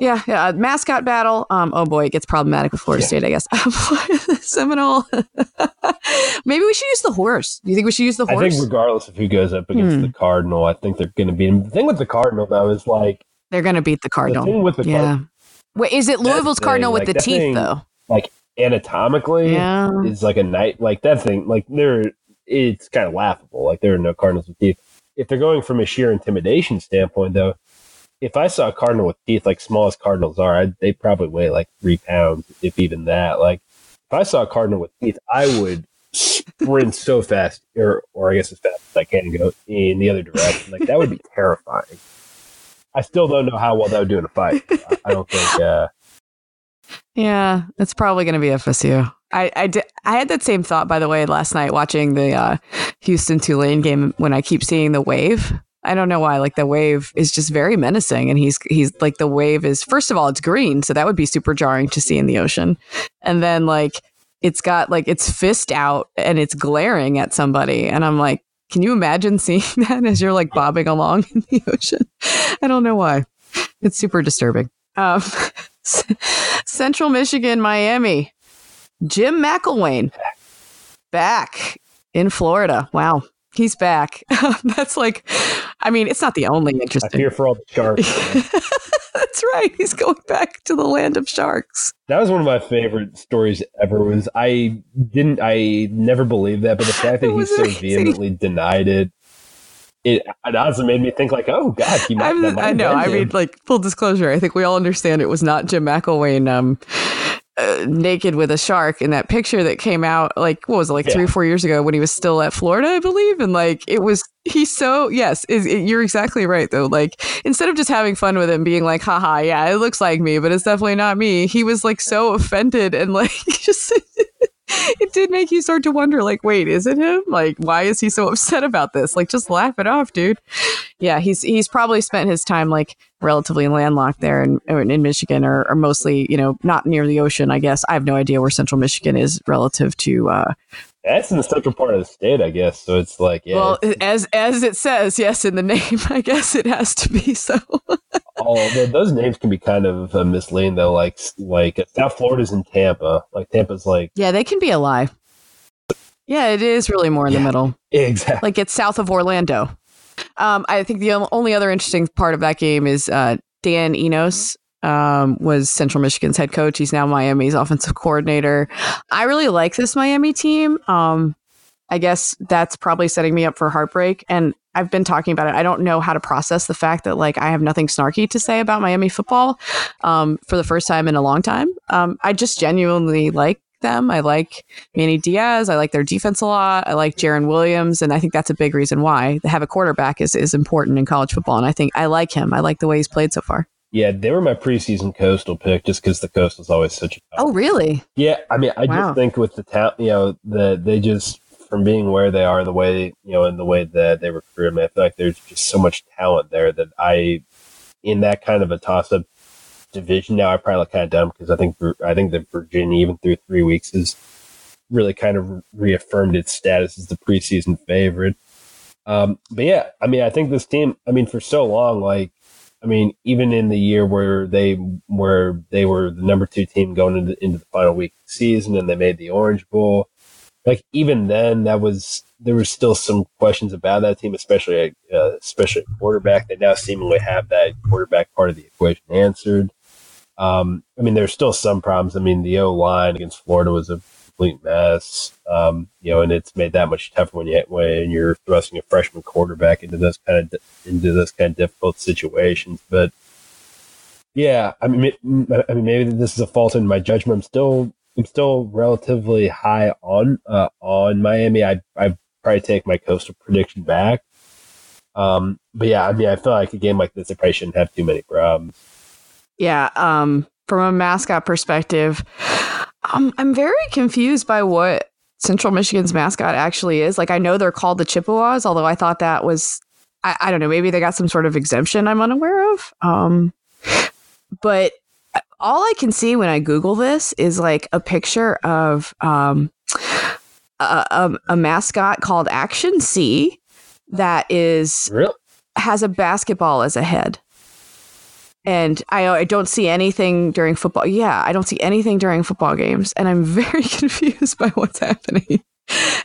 yeah, yeah. Mascot battle. Um, oh boy, it gets problematic with Florida yeah. State, I guess. Seminole. Maybe we should use the horse. Do you think we should use the horse? I think regardless of who goes up against hmm. the Cardinal, I think they're going to beat him. The thing with the Cardinal though is like they're going to beat the Cardinal. The thing with the yeah. Cardinal, Wait, is it Louisville's Cardinal with like, the teeth thing, though? Like anatomically, yeah. is like a night like that thing. Like they're it's kind of laughable. Like there are no Cardinals with teeth. If they're going from a sheer intimidation standpoint, though, if I saw a cardinal with teeth like small as cardinals are, I'd, they probably weigh like three pounds, if even that. Like if I saw a cardinal with teeth, I would sprint so fast, or or I guess as fast as I can go in the other direction. Like that would be terrifying. I still don't know how well that would do in a fight. I, I don't think. Uh, yeah, it's probably going to be FSU. I, I, did, I had that same thought, by the way, last night watching the uh, Houston Tulane game when I keep seeing the wave I don't know why. Like the wave is just very menacing, and he's he's like the wave is first of all it's green, so that would be super jarring to see in the ocean, and then like it's got like its fist out and it's glaring at somebody, and I'm like, can you imagine seeing that as you're like bobbing along in the ocean? I don't know why. It's super disturbing. Um, Central Michigan, Miami. Jim McElwain back in Florida. Wow. He's back. That's like, I mean, it's not the only interesting. I fear for all the sharks. That's right. He's going back to the land of sharks. That was one of my favorite stories ever. Was I didn't I never believed that, but the fact that he so amazing. vehemently denied it, it, it honestly made me think like, oh god, he might. might I know. I mean, like full disclosure, I think we all understand it was not Jim McElwain. Um, uh, naked with a shark in that picture that came out like what was it like yeah. three or four years ago when he was still at Florida, I believe, and like it was he's so yes, is, it, you're exactly right though. Like instead of just having fun with him, being like, haha, yeah, it looks like me, but it's definitely not me. He was like so offended and like just it did make you start to wonder, like, wait, is it him? Like, why is he so upset about this? Like, just laugh it off, dude. Yeah, he's he's probably spent his time like relatively landlocked there in in Michigan, or, or mostly, you know, not near the ocean. I guess I have no idea where Central Michigan is relative to. uh that's in the central part of the state, I guess. So it's like, yeah. Well, as as it says, yes, in the name, I guess it has to be so. oh, those names can be kind of uh, misleading though. Like like uh, South Florida's in Tampa. Like Tampa's like yeah, they can be a lie. Yeah, it is really more in yeah, the middle. Exactly. Like it's south of Orlando. Um, I think the only other interesting part of that game is uh, Dan Enos um, was Central Michigan's head coach. He's now Miami's offensive coordinator. I really like this Miami team. Um, I guess that's probably setting me up for heartbreak. And I've been talking about it. I don't know how to process the fact that like I have nothing snarky to say about Miami football um, for the first time in a long time. Um, I just genuinely like them. I like Manny Diaz. I like their defense a lot. I like Jarren Williams, and I think that's a big reason why they have a quarterback is is important in college football. And I think I like him. I like the way he's played so far. Yeah, they were my preseason coastal pick just because the coast is always such a. Oh, really? Yeah, I mean, I wow. just think with the talent, you know, the they just from being where they are, the way you know, and the way that they recruit them, I feel like there's just so much talent there that I, in that kind of a toss-up division now, I probably look kind of dumb because I think I think that Virginia, even through three weeks, has really kind of reaffirmed its status as the preseason favorite. Um, but yeah, I mean, I think this team, I mean, for so long, like, I mean, even in the year where they where they were the number two team going into, into the final week of the season and they made the Orange Bowl, like even then that was there was still some questions about that team, especially uh, especially quarterback. They now seemingly have that quarterback part of the equation answered. Um, I mean, there's still some problems. I mean, the O line against Florida was a complete mess. Um, you know, and it's made that much tougher when you when you're thrusting a freshman quarterback into those kind of into those kind of difficult situations. But yeah, I mean, I mean, maybe this is a fault in my judgment. I'm still I'm still relatively high on uh, on Miami. I I probably take my coastal prediction back. Um, but yeah, I mean, I feel like a game like this, I probably shouldn't have too many problems. Yeah. Um, from a mascot perspective, um, I'm very confused by what Central Michigan's mascot actually is. Like, I know they're called the Chippewas, although I thought that was, I, I don't know, maybe they got some sort of exemption I'm unaware of. Um, but all I can see when I Google this is like a picture of um, a, a, a, mascot called Action C that is really? has a basketball as a head. And I, I don't see anything during football. Yeah, I don't see anything during football games, and I'm very confused by what's happening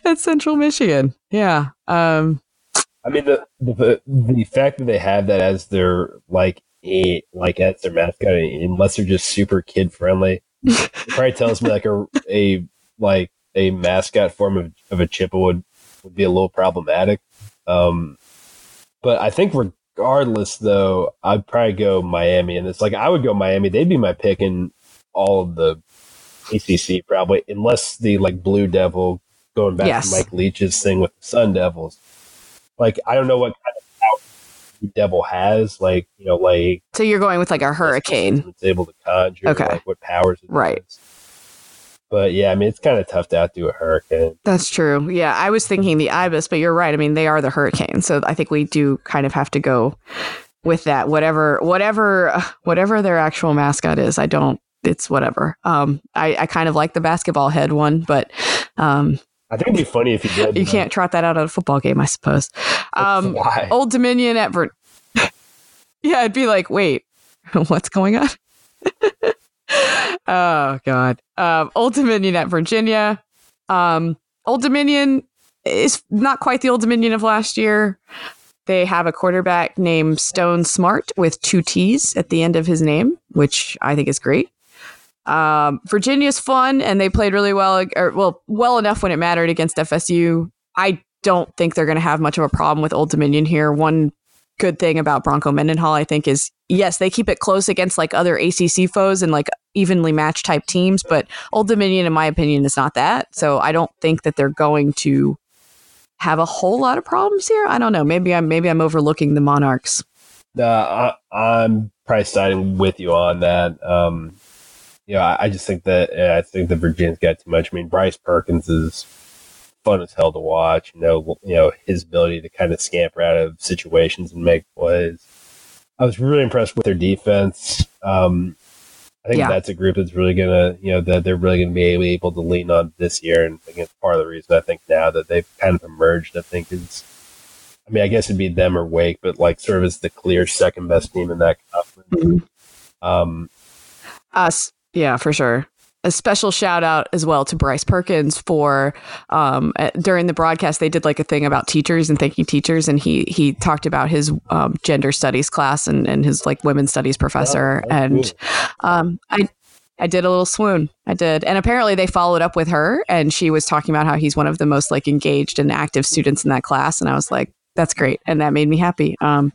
at Central Michigan. Yeah. Um, I mean the, the the fact that they have that as their like a like as their mascot unless they're just super kid friendly. probably tells me like a a like a mascot form of, of a Chippewa would, would be a little problematic. Um, but I think regardless, though, I'd probably go Miami, and it's like I would go Miami. They'd be my pick in all of the ACC probably, unless the like Blue Devil going back yes. to Mike Leach's thing with the Sun Devils. Like I don't know what kind of devil has, like you know, like so you're going with like a hurricane. It's able to conjure, okay. like what powers, right? Has. But yeah, I mean, it's kind of tough to outdo a hurricane. That's true. Yeah, I was thinking the ibis, but you're right. I mean, they are the hurricane, so I think we do kind of have to go with that. Whatever, whatever, whatever their actual mascot is, I don't. It's whatever. Um, I, I kind of like the basketball head one, but um, I think it'd be funny if you did. you can't trot that out at a football game, I suppose. Um, Why? Old Dominion at Ver- yeah, I'd be like, wait, what's going on? Oh God. Um, Old Dominion at Virginia. Um, Old Dominion is not quite the Old Dominion of last year. They have a quarterback named Stone Smartt with two T's at the end of his name, which I think is great. Um, Virginia's fun, and they played really well, or well, well enough when it mattered against FSU. I don't think they're going to have much of a problem with Old Dominion here. One good thing about Bronco Mendenhall, I think, is yes, they keep it close against like other ACC foes and like evenly matched type teams, but Old Dominion, in my opinion, is not that. So I don't think that they're going to have a whole lot of problems here. I don't know. Maybe I'm maybe I'm overlooking the Monarchs. Uh, I, I'm probably siding with you on that. Um, you know, I, I just think that yeah, I think the Virginia's got too much. I mean, Bryce Perkins is fun as hell to watch. You know, you know his ability to kind of scamper out of situations and make plays. I was really impressed with their defense. Um, I think Yeah. that's a group that's really gonna, you know, that they're really gonna be able to lean on this year, and I think it's part of the reason I think now that they've kind of emerged. I think is, I mean, I guess it'd be them or Wake, but like sort of as the clear second best team in that conference. Mhm. Um, Us, yeah, for sure. A special shout out as well to Bryce Perkins for um, during the broadcast they did like a thing about teachers and thanking teachers, and he he talked about his um, gender studies class and and his like women's studies professor, Oh, and um, I I did a little swoon. I did, and apparently they followed up with her, and she was talking about how he's one of the most like engaged and active students in that class, and I was like, that's great, and that made me happy. Um,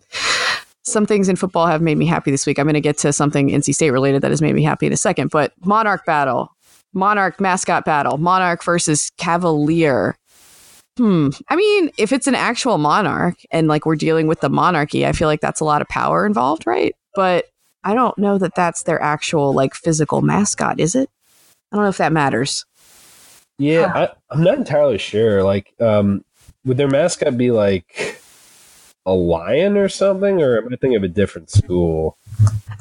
some things in football have made me happy this week. I'm going to get to something NC State related that has made me happy in a second. But Monarch battle, Monarch mascot battle, Monarch versus Cavalier. Hmm. I mean, if it's an actual monarch and like we're dealing with the monarchy, I feel like that's a lot of power involved, right? But I don't know that that's their actual like physical mascot, is it? I don't know if that matters. yeah, I, I'm not entirely sure. Like, um, would their mascot be like a lion or something, or am I thinking of a different school?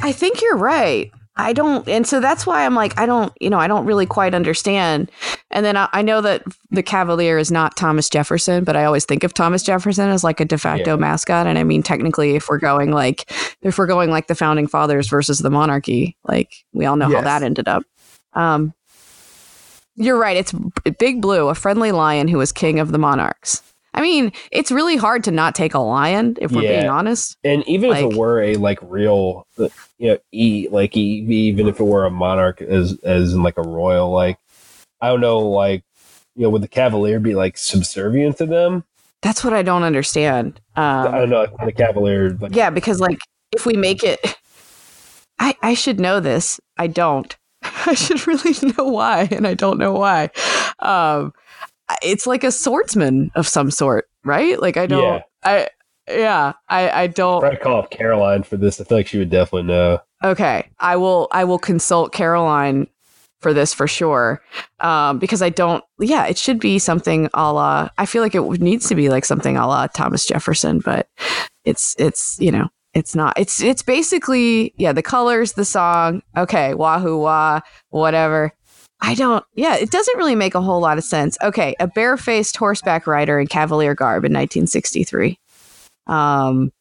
I think you're right. I don't, and so that's why I'm like, I don't, you know, I don't really quite understand. And then I, I know that the Cavalier is not Thomas Jefferson, but I always think of Thomas Jefferson as like a de facto Yeah. mascot. And I mean, technically, if we're going like, if we're going like the founding fathers versus the monarchy, like we all know how that ended up. Um, you're right. It's Big Blue, a friendly lion who was king of the monarchs. I mean, it's really hard to not take a lion if we're Yeah. being honest. And even if it were a like real, uh, you know, e like e, even if it were a monarch as as in like a royal, like I don't know, like you know, would the Cavalier be like subservient to them? That's what I don't understand. Um, I don't know. Like, the Cavalier, like Yeah, because like if we make it, I I should know this. I don't. I should really know why, and I don't know why. Um, it's like a swordsman of some sort, right? Like I don't. Yeah. I yeah. I I don't. I'd call up Caroline for this. I feel like she would definitely know. Okay, I will. I will consult Caroline for this for sure, um, because I don't. Yeah, it should be something a la. I feel like it needs to be like something a la Thomas Jefferson, but it's it's you know it's not. It's it's basically yeah the colors, the song. Okay, wahoo wah, whatever. I don't. Yeah, it doesn't really make a whole lot of sense. Okay, a barefaced horseback rider in cavalier garb in 1963. Um,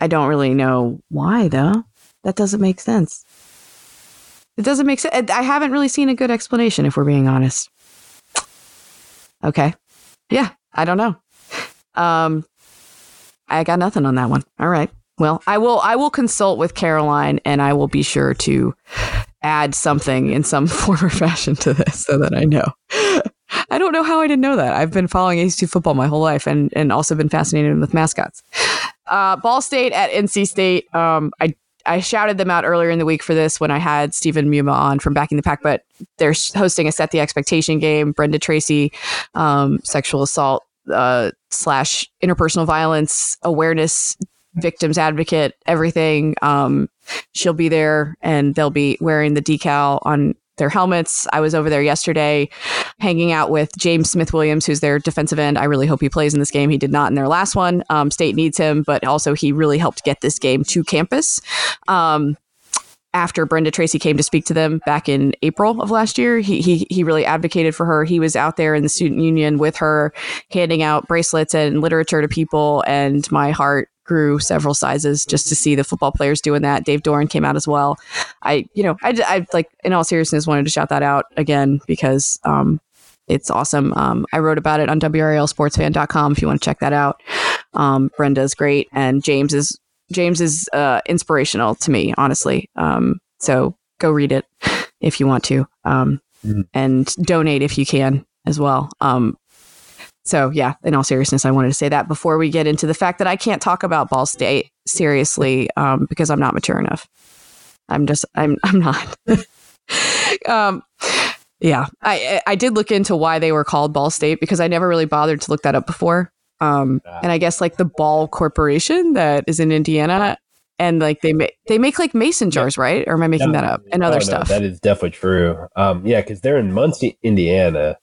I don't really know why though. That doesn't make sense. It doesn't make sense. I haven't really seen a good explanation, if we're being honest. Okay. Yeah, I don't know. Um, I got nothing on that one. All right. Well, I will. I will consult with Caroline, and I will be sure to add something in some form or fashion to this, so that I know. I don't know how I didn't know that. I've been following ACC football my whole life, and and also been fascinated with mascots. Uh, Ball State at NC State. Um, I I shouted them out earlier in the week for this when I had Stephen Muma on from Backing the Pack, but they're hosting a Set the Expectation game. Brenda Tracy, um, sexual assault uh, slash interpersonal violence awareness victims advocate, everything. Um, she'll be there and they'll be wearing the decal on their helmets. I was over there yesterday hanging out with James Smith Williams, who's their defensive end. I really hope he plays in this game. He did not in their last one. Um, State needs him, but also he really helped get this game to campus. Um, after Brenda Tracy came to speak to them back in April of last year, he, he he really advocated for her. He was out there in the student union with her, handing out bracelets and literature to people. And my heart grew several sizes just to see the football players doing that. Dave Doeren came out as well. I, you know, I, I like in all seriousness wanted to shout that out again because um, it's awesome. Um, I wrote about it on WRALSportsFan.com if you want to check that out. Um, Brenda's great, and James is James is uh, inspirational to me, honestly. Um, so go read it if you want to, um, Mhm. and donate if you can as well. Um, so yeah, in all seriousness, I wanted to say that before we get into the fact that I can't talk about Ball State seriously um, because I'm not mature enough. I'm just I'm I'm not. um, yeah, I I did look into why they were called Ball State because I never really bothered to look that up before. Um, and I guess like the Ball Corporation that is in Indiana, and like they make they make like mason jars, right? Or am I making that up? And Oh, other no, stuff. that is definitely true. Um, yeah, because they're in Muncie, Indiana.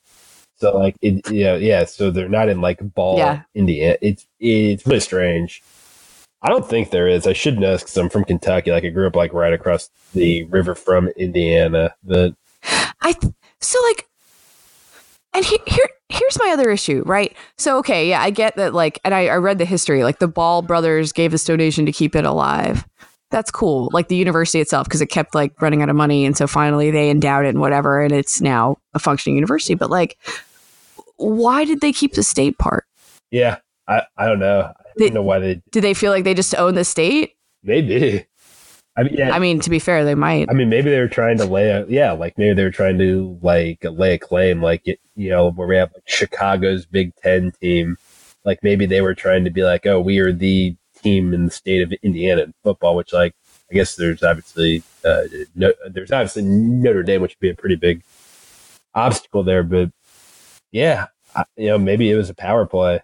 So like, it, yeah, yeah. So they're not in like Ball, Yeah. Indiana. It's it's really strange. I don't think there is. I should know because I'm from Kentucky. Like I grew up like right across the river from Indiana. But I so like, and he- here here's my other issue, right? So okay, yeah, I get that. Like, and I, I read the history. Like the Ball brothers gave this donation to keep it alive. That's cool. Like the university itself, because it kept like running out of money, and so finally they endowed it and whatever, and it's now a functioning university. But like, why did they keep the state part? yeah, I I don't know. I They- don't know why they Did they feel like they just own the state? maybe. I mean, yeah. I mean, to be fair, they might. I mean, maybe they were trying to lay a yeah, like maybe they were trying to like lay a claim, like it, you know, where we have like Chicago's Big Ten team. Like maybe they were trying to be like, oh, we are the team in the state of Indiana in football, which like I guess there's obviously uh, no, there's obviously Notre Dame, which would be a pretty big obstacle there, but yeah, I, you know, maybe it was a power play.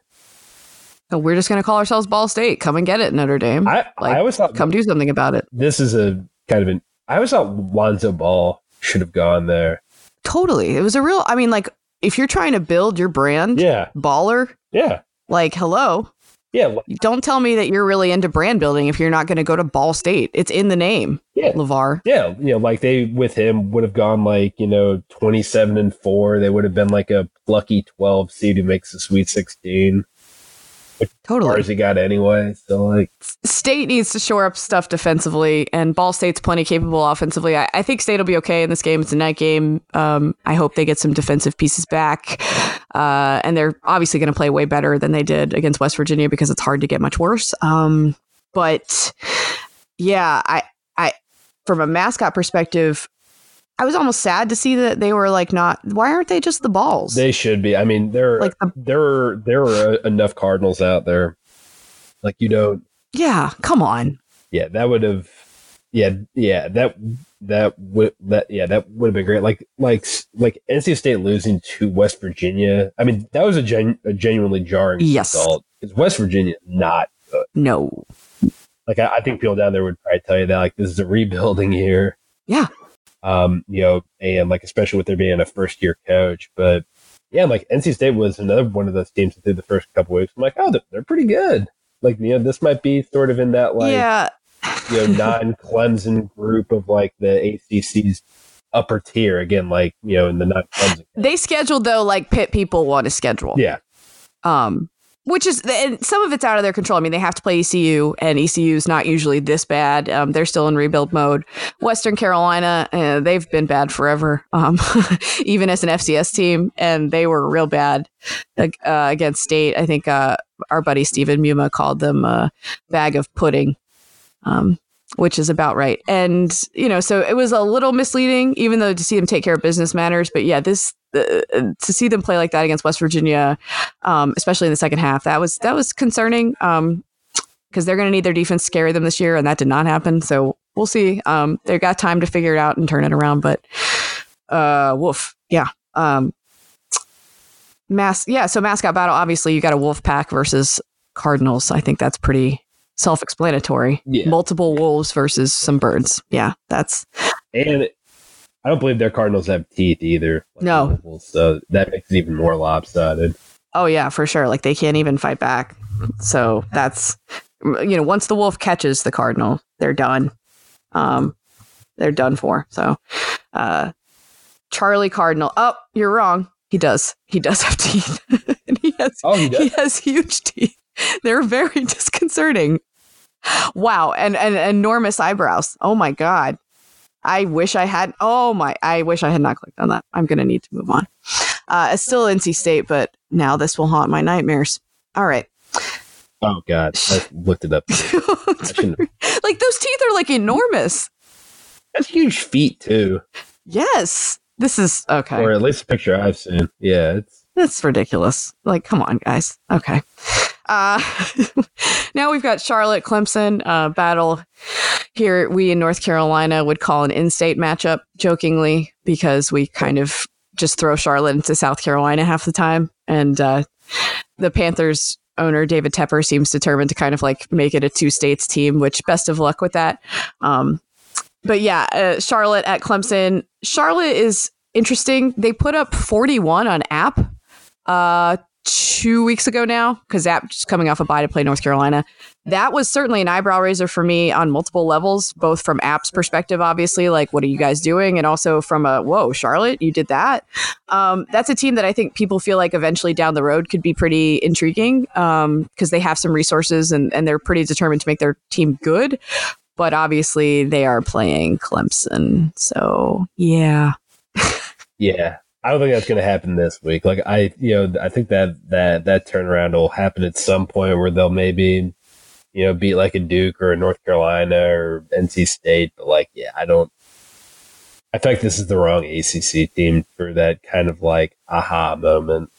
So we're just gonna call ourselves Ball State. Come and get it, Notre Dame. I Like, I always thought Come do something about it. this is a kind of an I always thought Lonzo Ball should have gone there. Totally. It was a real. I mean, like if you're trying to build your brand, Yeah, baller, yeah, like hello. Yeah. Don't tell me that you're really into brand building if you're not going to go to Ball State. It's in the name. Yeah. LeVar. Yeah. You know, like they with him would have gone like, you know, 27 and four. They would have been like a lucky 12 seed who makes the Sweet 16. Like, totally. As he got anyway. So like, State needs to shore up stuff defensively, and Ball State's plenty capable offensively. I, I think State will be okay in this game. It's a night game. Um, I hope they get some defensive pieces back, uh, and they're obviously going to play way better than they did against West Virginia because it's hard to get much worse. Um, but yeah, I, I, from a mascot perspective, I was almost sad to see that they were like not. Why aren't they just the balls? they should be. I mean, there Like the- there are there are enough Cardinals out there. Like you don't. yeah, come on. Yeah, that would have. Yeah, yeah, that that would that yeah that would have been great. Like like like NC State losing to West Virginia. I mean, that was a, gen, a genuinely jarring Yes. result because West Virginia is not No. like I, I think people down there would probably tell you that like this is a rebuilding year. Yeah. Um, you know, and like especially with there being a first year coach, but yeah, like NC State was another one of those teams that through the first couple weeks. I'm like, oh, they're, they're pretty good. Like you know, this might be sort of in that like yeah. you know non Clemson group of like the ACC's upper tier again, like you know in the non Clemson. They scheduled though like pit people want to schedule. Yeah, Um, which is and some of it's out of their control. I mean, they have to play ECU, and ECU is not usually this bad. Um, they're still in rebuild mode. Western Carolina, uh, they've been bad forever, um, even as an FCS team, and they were real bad uh, against State. I think uh, our buddy Stephen Muma called them a bag of pudding. Um, which is about right. And, you know, so it was a little misleading, even though to see them take care of business matters. But yeah, this, uh, to see them play like that against West Virginia, um, especially in the second half, that was, that was concerning. Um, because they're going to need their defense to carry them this year, and that did not happen. So we'll see. Um, they got time to figure it out and turn it around, but uh, woof, yeah. Um, mass, yeah. So mascot battle. Obviously, you got a wolf pack versus Cardinals. I think that's pretty self-explanatory. Yeah. Multiple wolves versus some birds. Yeah, that's and I don't believe their Cardinals have teeth either. like No. Wolves, so that makes it even more lopsided. Oh yeah, for sure. Like they can't even fight back. So that's you know, once the wolf catches the cardinal, they're done. Um they're done for. So uh Charlie Cardinal. Oh, you're wrong. He does. He does have teeth. and he has Oh, he does. he has huge teeth. They're very disconcerting. Wow, and, and enormous eyebrows. Oh my god. I wish I had. Oh my! I wish I had not clicked on that. I'm gonna need to move on. Uh, it's still NC State, but now this will haunt my nightmares. All right. Oh God, I looked it up. I shouldn't have- like those teeth are like enormous. That's huge feet too, Yes. This is okay. or at least a picture I've seen. Yeah, it's That's ridiculous. Like, come on, guys. Okay. Uh, now we've got Charlotte Clemson uh, battle here. We in North Carolina would call an in-state matchup jokingly because we kind of just throw Charlotte into South Carolina half the time, and uh, the Panthers owner David Tepper seems determined to kind of like make it a two states team. Which best of luck with that. Um, but yeah, uh, Charlotte at Clemson. Charlotte is interesting. They put up 41 on app uh two weeks ago now because app just coming off a bye to play north carolina. That was certainly an eyebrow raiser for me on multiple levels both from app's perspective obviously like what are you guys doing? And also from a whoa charlotte you did that? Um, that's a team that i think people feel like eventually down the road could be pretty intriguing because they have some resources and, and they're pretty determined to make their team good. But obviously they are playing clemson so yeah. Yeah. I don't think that's going to happen this week. Like I, you know, I think that that that turnaround will happen at some point where they'll maybe, you know, beat like a Duke or a North Carolina or NC State. But like, yeah, I don't. I think this is the wrong ACC team for that kind of like aha moment.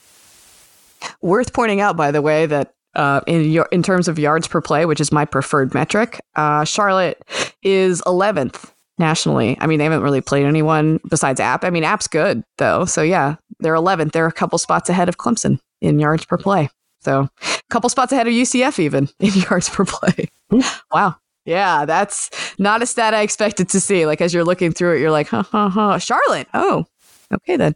Worth pointing out, by the way, that uh, in your, in terms of yards per play, which is my preferred metric, uh, Charlotte is 11th nationally. I mean, they haven't really played anyone besides App. I mean, App's good though, so yeah, they're 11th. They're a couple spots ahead of Clemson in yards per play. So, a couple spots ahead of UCF even in yards per play. wow. Yeah, that's not a stat I expected to see. Like as you're looking through it, you're like, huh, huh, huh. Charlotte. Oh, okay then.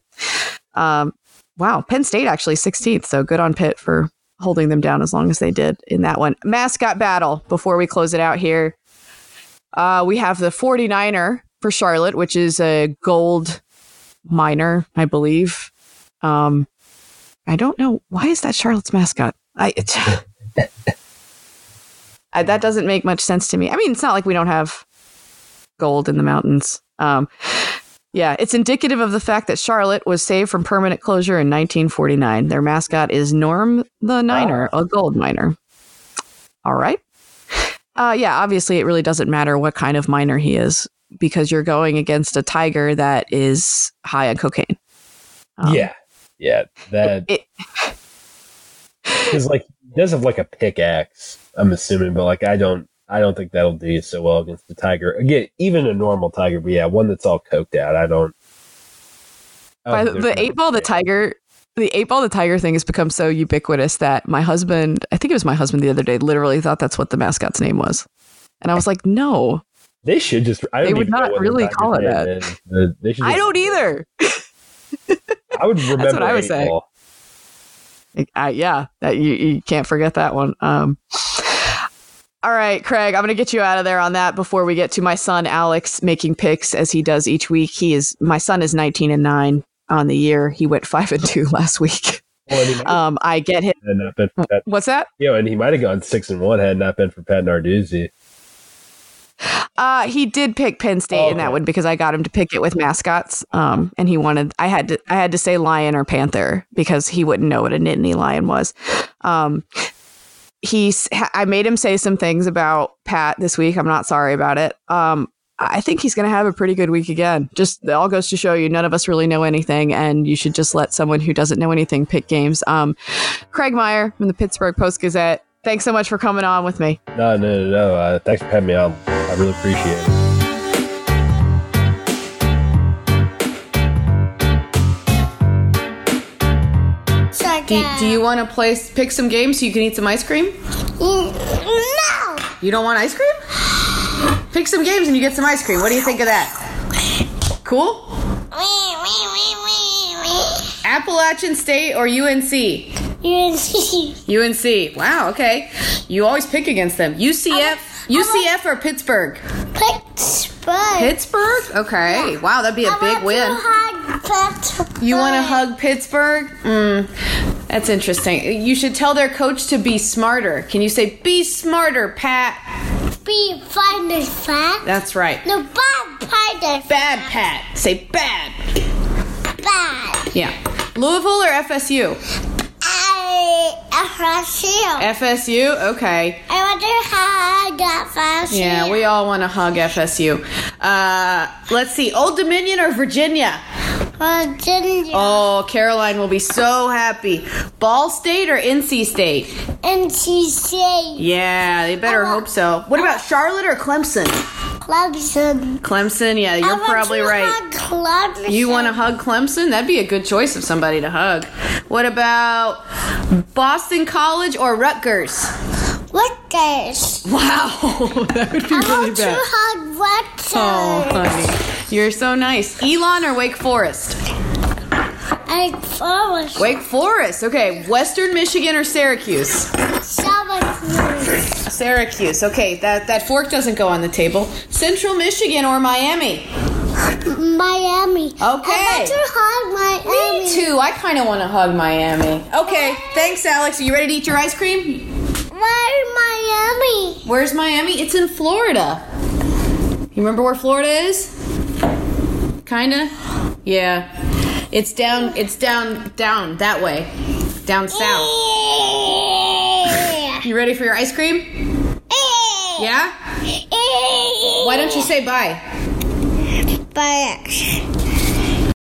Um, wow, Penn State actually 16th. So good on Pitt for holding them down as long as they did in that one. Mascot battle before we close it out here. Uh, we have the 49er for Charlotte, which is a gold miner, I believe. Um, I don't know why is that Charlotte's mascot. I, I that doesn't make much sense to me. I mean, it's not like we don't have gold in the mountains. Um, yeah, it's indicative of the fact that Charlotte was saved from permanent closure in 1949. Their mascot is Norm the Niner, a gold miner. All right. Uh, yeah, obviously, it really doesn't matter what kind of miner he is because you're going against a tiger that is high on cocaine. Um, yeah, yeah, that because like he does have like a pickaxe. I'm assuming, but like I don't, I don't think that'll do so well against the tiger. Again, even a normal tiger, but yeah, one that's all coked out. I don't. I by don't the, the eight ball, the tiger, the eight ball, the tiger thing has become so ubiquitous that my husband, I think it was my husband the other day, literally thought that's what the mascot's name was. And I was like, no, They should just. I They would not really call it that. that. is. They should I don't either. I would remember. That's what I would say. ball. I, yeah, that you, you can't forget that one. Um, all right, Craig, I'm going to get you out of there on that before we get to my son Alex making picks as he does each week. He is my son is 19 and 9 on the year. He went 5 and 2 last week. Well, he Um, I get him. have not been for Pat, What's that? you know, and he might have gone six and one had not been for Pat Narduzzi. Uh, he did pick Penn State in that one because I got him to pick it with mascots. Um, and he wanted I had to I had to say lion or panther because he wouldn't know what a Nittany lion was. Um, he's I made him say some things about Pat this week. I'm not sorry about it. Um, I think he's going to have a pretty good week again. Just it all goes to show you, none of us really know anything, and you should just let someone who doesn't know anything pick games. Um, Craig Meyer from the Pittsburgh Post Gazette. Thanks so much for coming on with me. No, no, no, no. Uh, thanks for having me on. I really appreciate it. Do, do you want to play pick some games so you can eat some ice cream? No! You don't want ice cream? Pick some games and you get some ice cream. What do you think of that? Cool? Appalachian State or UNC? UNC. UNC. Wow, okay. You always pick against them. UCF, UCF or Pittsburgh? Pittsburgh. Pittsburgh? Okay. Wow, that'd be a big win. You want to hug Pittsburgh? Mm, that's interesting. You should tell their coach to be smarter. Can you say, be smarter, Pat? Be finer, fat. That's right. No, bad finder. Bad, Pat. Say bad. Bad. Yeah. Louisville or FSU? I, FSU. FSU? Okay. I want to hug FSU. Yeah, we all want to hug FSU. Uh, let's see. Old Dominion or Virginia? Oh, Virginia. Oh, Caroline will be so happy. Ball State or NC State? NC State. Yeah, they better hope so. What about Charlotte or Clemson? Clemson. Clemson, yeah, you're probably right. You want to hug Clemson? That'd be a good choice of somebody to hug. What about Boston College or Rutgers? Rutgers. Wow, that would be I really want to hug oh, Rutgers. Oh, honey. You're so nice. Elon or Wake Forest? I Forest. Wake Forest. Okay. Western Michigan or Syracuse? Syracuse. Syracuse. Okay, that, that fork doesn't go on the table. Central Michigan or Miami? Miami. Okay. I want to hug Miami. Me too. I kind of want to hug Miami. Okay, thanks, Alex. Are you ready to eat your ice cream? Why Miami? Where's Miami? It's in Florida. You remember where Florida is? Kinda? Yeah. It's down, it's down, down, that way. Down south. You ready for your ice cream? Yeah? Why don't you say bye? Bye.